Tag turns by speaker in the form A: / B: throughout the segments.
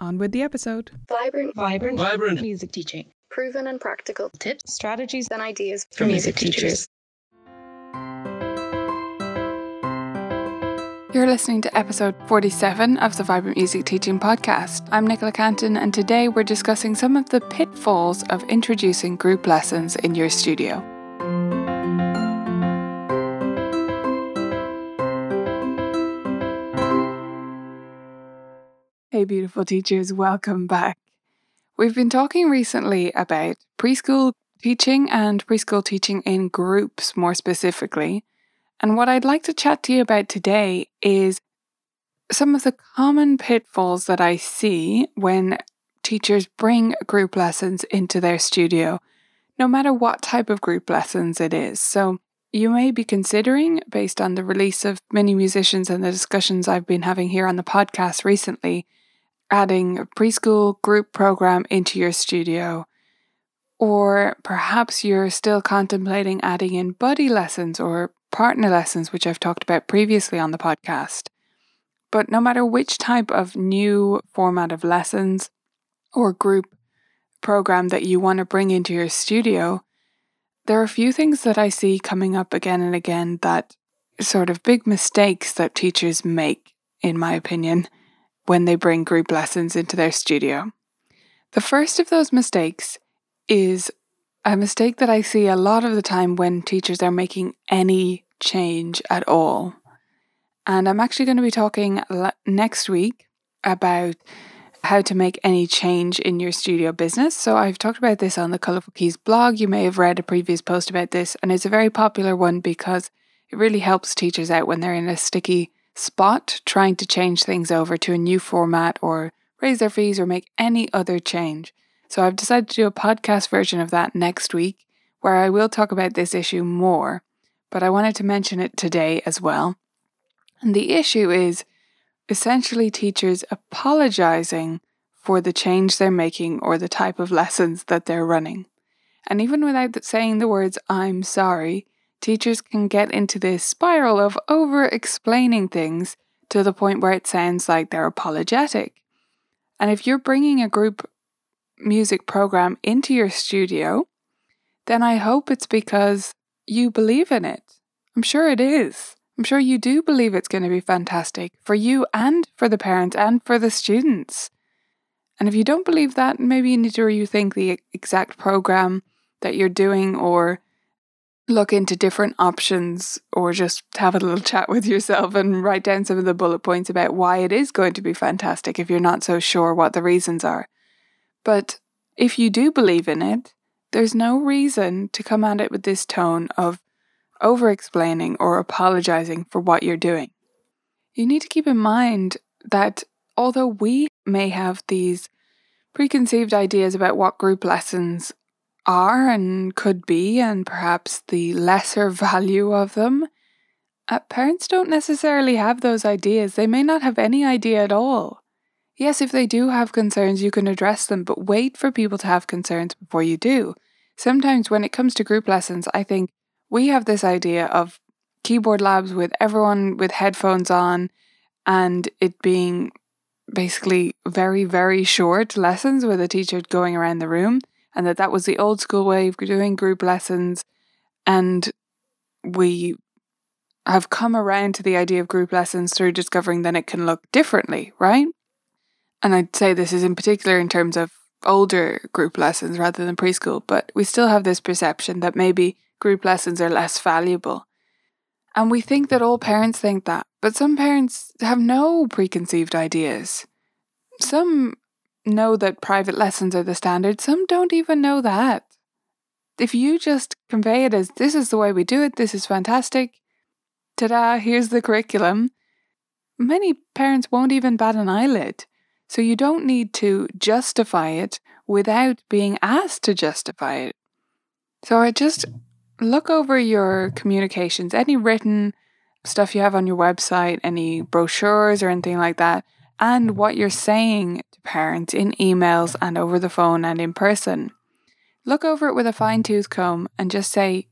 A: On with the episode.
B: Vibrant,
C: Vibrant,
D: Vibrant.
C: music teaching.
B: proven and practical
C: Tips, strategies
B: and ideas
C: for music teachers.
A: You're listening to episode 47 of the Vibrant Music Teaching Podcast. I'm Nicola Cantan, and today we're discussing some of the pitfalls of introducing group lessons in your studio. Hey, beautiful teachers, welcome back. We've been talking recently about preschool teaching and preschool teaching in groups more specifically. And what I'd like to chat to you about today is some of the common pitfalls that I see when teachers bring group lessons into their studio, no matter what type of group lessons it is. So, you may be considering, based on the release of Mini Musicians and the discussions I've been having here on the podcast recently, adding a preschool group program into your studio. Or perhaps you're still contemplating adding in buddy lessons or partner lessons, which I've talked about previously on the podcast. But no matter which type of new format of lessons or group program that you want to bring into your studio, there are a few things that I see coming up again and again that sort of big mistakes that teachers make, in my opinion, when they bring group lessons into their studio. The first of those mistakes is a mistake that I see a lot of the time when teachers are making any change at all. And I'm actually going to be talking next week about how to make any change in your studio business. So I've talked about this on the Colourful Keys blog. You may have read a previous post about this, and it's a very popular one because it really helps teachers out when they're in a sticky spot trying to change things over to a new format or raise their fees or make any other change. So I've decided to do a podcast version of that next week where I will talk about this issue more, but I wanted to mention it today as well. And the issue is essentially teachers apologizing for the change they're making or the type of lessons that they're running. And even without saying the words, I'm sorry, teachers can get into this spiral of over explaining things to the point where it sounds like they're apologetic. And if you're bringing a group music program into your studio, then I hope it's because you believe in it. I'm sure it is. I'm sure you do believe it's going to be fantastic for you and for the parents and for the students. And if you don't believe that, maybe you need to rethink the exact program that you're doing or look into different options or just have a little chat with yourself and write down some of the bullet points about why it is going to be fantastic if you're not so sure what the reasons are. But if you do believe in it, there's no reason to come at it with this tone of over explaining or apologizing for what you're doing. You need to keep in mind that although we may have these preconceived ideas about what group lessons are and could be, and perhaps the lesser value of them, uh, parents don't necessarily have those ideas. They may not have any idea at all. Yes, if they do have concerns, you can address them, but wait for people to have concerns before you do. Sometimes when it comes to group lessons, I think we have this idea of keyboard labs with everyone with headphones on and it being basically very, very short lessons with a teacher going around the room, and that that was the old school way of doing group lessons. And we have come around to the idea of group lessons through discovering that it can look differently, right? And I'd say this is in particular in terms of older group lessons rather than preschool, but we still have this perception that maybe group lessons are less valuable. And we think that all parents think that, but some parents have no preconceived ideas. Some know that private lessons are the standard, some don't even know that. If you just convey it as this is the way we do it, this is fantastic, ta da, here's the curriculum, many parents won't even bat an eyelid. So you don't need to justify it without being asked to justify it. So I just look over your communications, any written stuff you have on your website, any brochures or anything like that, and what you're saying to parents in emails and over the phone and in person. Look over it with a fine tooth comb and just say,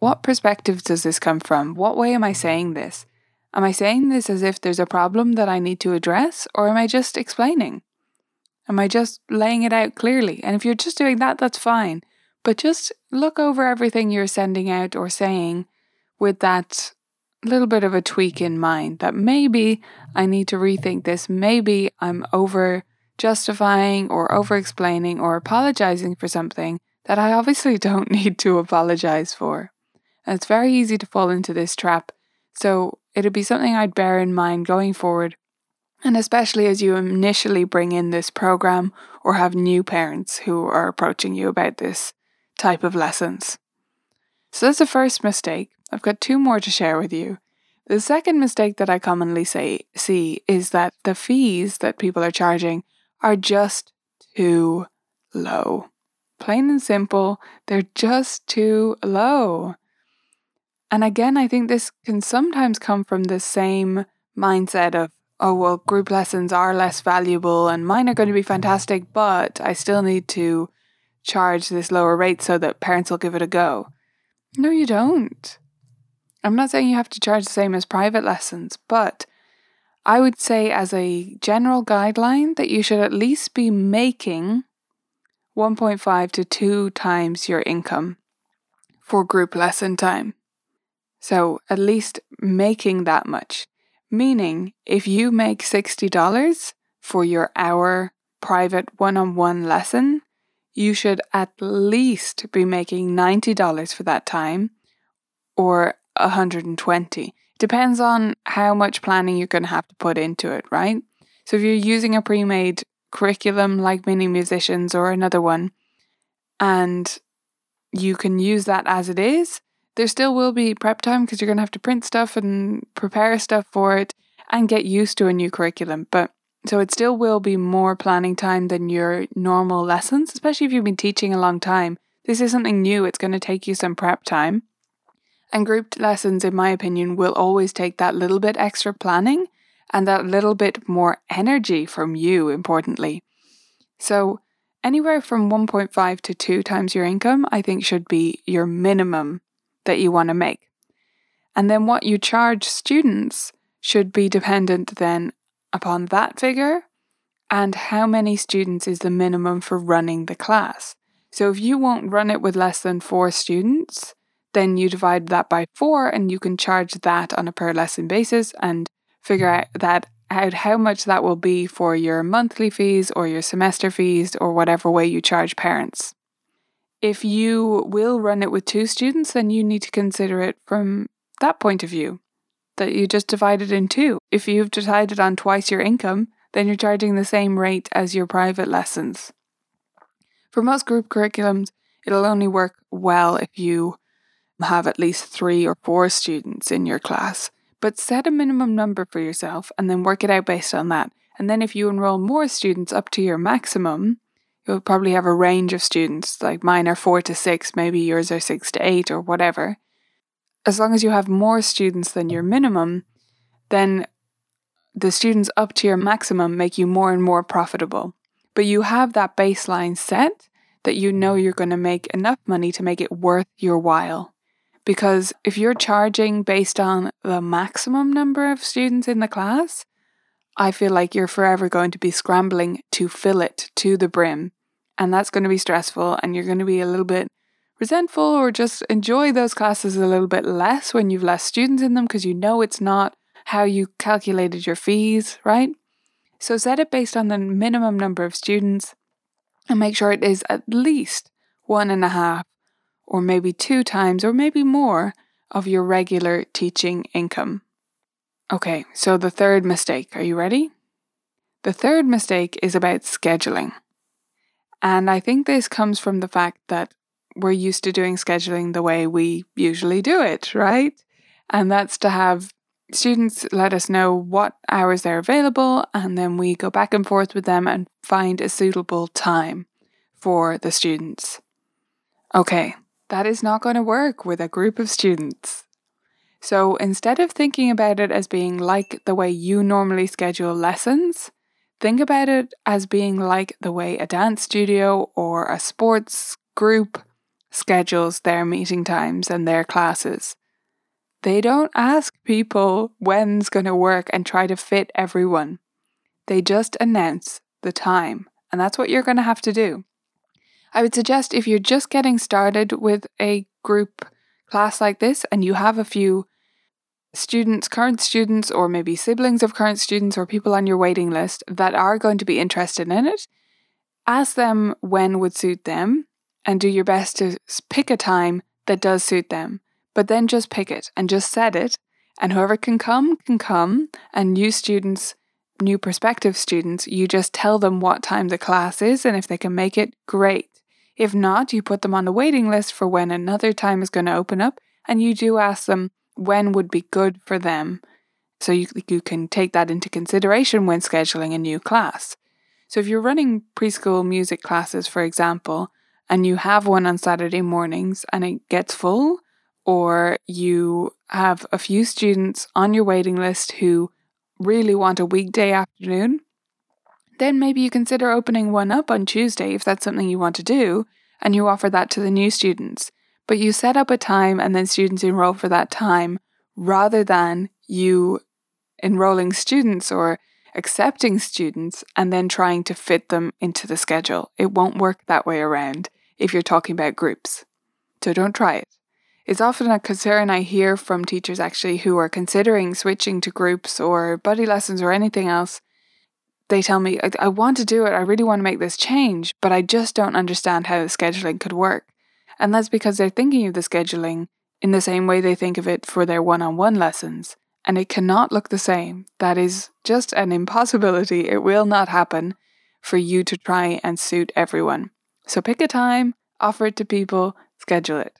A: what perspectives does this come from? What way am I saying this? Am I saying this as if there's a problem that I need to address, or am I just explaining? Am I just laying it out clearly? And if you're just doing that, that's fine. But just look over everything you're sending out or saying with that little bit of a tweak in mind that maybe I need to rethink this. Maybe I'm over justifying or over explaining or apologizing for something that I obviously don't need to apologize for. And it's very easy to fall into this trap. So it'd be something I'd bear in mind going forward. And especially as you initially bring in this program or have new parents who are approaching you about this type of lessons. So that's the first mistake. I've got two more to share with you. The second mistake that I commonly say see is that the fees that people are charging are just too low. Plain and simple, they're just too low. And again, I think this can sometimes come from the same mindset of, oh, well, group lessons are less valuable and mine are going to be fantastic, but I still need to charge this lower rate so that parents will give it a go. No, you don't. I'm not saying you have to charge the same as private lessons, but I would say, as a general guideline, that you should at least be making 1.5 to 2 times your income for group lesson time. So at least making that much. Meaning, if you make $60 for your hour private one on one lesson, you should at least be making $90 for that time or 120. Depends on how much planning you're going to have to put into it, right? So if you're using a pre-made curriculum like mini musicians or another one and you can use that as it is, there still will be prep time because you're going to have to print stuff and prepare stuff for it and get used to a new curriculum. But so it still will be more planning time than your normal lessons, especially if you've been teaching a long time. This is something new, it's going to take you some prep time. And grouped lessons, in my opinion, will always take that little bit extra planning and that little bit more energy from you, importantly. So, anywhere from 1.5 to 2 times your income, I think, should be your minimum that you want to make. And then what you charge students should be dependent then upon that figure and how many students is the minimum for running the class. So if you won't run it with less than four students, then you divide that by four and you can charge that on a per lesson basis and figure mm-hmm. out that out how much that will be for your monthly fees or your semester fees or whatever way you charge parents. If you will run it with two students, then you need to consider it from that point of view that you just divide it in two. If you've decided on twice your income, then you're charging the same rate as your private lessons. For most group curriculums, it'll only work well if you have at least three or four students in your class. But set a minimum number for yourself and then work it out based on that. And then if you enroll more students up to your maximum, you'll probably have a range of students, like mine are four to six, maybe yours are six to eight or whatever. As long as you have more students than your minimum, then the students up to your maximum make you more and more profitable. But you have that baseline set that you know you're going to make enough money to make it worth your while. Because if you're charging based on the maximum number of students in the class, I feel like you're forever going to be scrambling to fill it to the brim. And that's going to be stressful, and you're going to be a little bit resentful or just enjoy those classes a little bit less when you've less students in them because you know it's not how you calculated your fees, right? So set it based on the minimum number of students and make sure it is at least one and a half or maybe two times or maybe more of your regular teaching income. Okay, so the third mistake, are you ready? The third mistake is about scheduling. And I think this comes from the fact that we're used to doing scheduling the way we usually do it, right? And that's to have students let us know what hours they're available, and then we go back and forth with them and find a suitable time for the students. Okay, that is not going to work with a group of students. So instead of thinking about it as being like the way you normally schedule lessons, think about it as being like the way a dance studio or a sports group schedules their meeting times and their classes. They don't ask people when's going to work and try to fit everyone. They just announce the time, and that's what you're going to have to do. I would suggest if you're just getting started with a group class like this and you have a few students, current students, or maybe siblings of current students or people on your waiting list that are going to be interested in it, ask them when would suit them and do your best to pick a time that does suit them. But then just pick it and just set it, and whoever can come, can come. And new students, new prospective students, you just tell them what time the class is, and if they can make it, great. If not, you put them on the waiting list for when another time is going to open up, and you do ask them when would be good for them. So you, you can take that into consideration when scheduling a new class. So if you're running preschool music classes, for example, and you have one on Saturday mornings and it gets full, or you have a few students on your waiting list who really want a weekday afternoon, then maybe you consider opening one up on Tuesday if that's something you want to do, and you offer that to the new students. But you set up a time and then students enroll for that time rather than you enrolling students or accepting students and then trying to fit them into the schedule. It won't work that way around if you're talking about groups. So don't try it. It's often a concern I hear from teachers actually who are considering switching to groups or buddy lessons or anything else. They tell me, I, I want to do it, I really want to make this change, but I just don't understand how the scheduling could work. And that's because they're thinking of the scheduling in the same way they think of it for their one on one lessons. And it cannot look the same. That is just an impossibility. It will not happen for you to try and suit everyone. So pick a time, offer it to people, schedule it.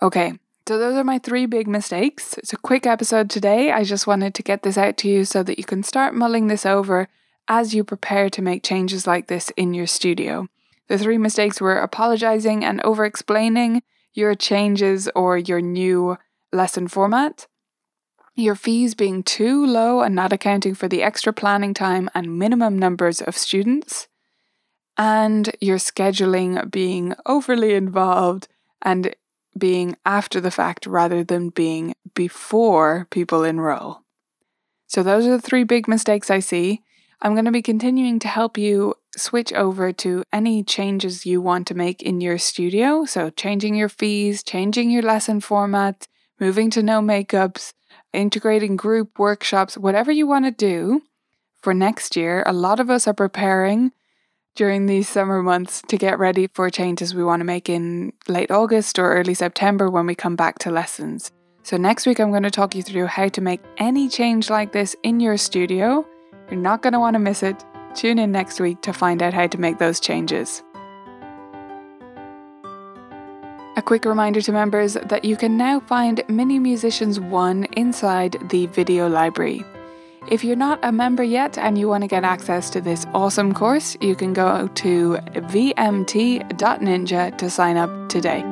A: Okay, so those are my three big mistakes. It's a quick episode today. I just wanted to get this out to you so that you can start mulling this over as you prepare to make changes like this in your studio. The three mistakes were apologizing and over explaining your changes or your new lesson format, your fees being too low and not accounting for the extra planning time and minimum numbers of students, and your scheduling being overly involved and being after the fact rather than being before people enroll. So, those are the three big mistakes I see. I'm going to be continuing to help you switch over to any changes you want to make in your studio. So, changing your fees, changing your lesson format, moving to no makeups, integrating group workshops, whatever you want to do for next year. A lot of us are preparing during these summer months to get ready for changes we want to make in late August or early September when we come back to lessons. So, next week, I'm going to talk you through how to make any change like this in your studio. You're not going to want to miss it. Tune in next week to find out how to make those changes. A quick reminder to members that you can now find Mini Musicians 1 inside the video library. If you're not a member yet and you want to get access to this awesome course, you can go to vmt.ninja to sign up today.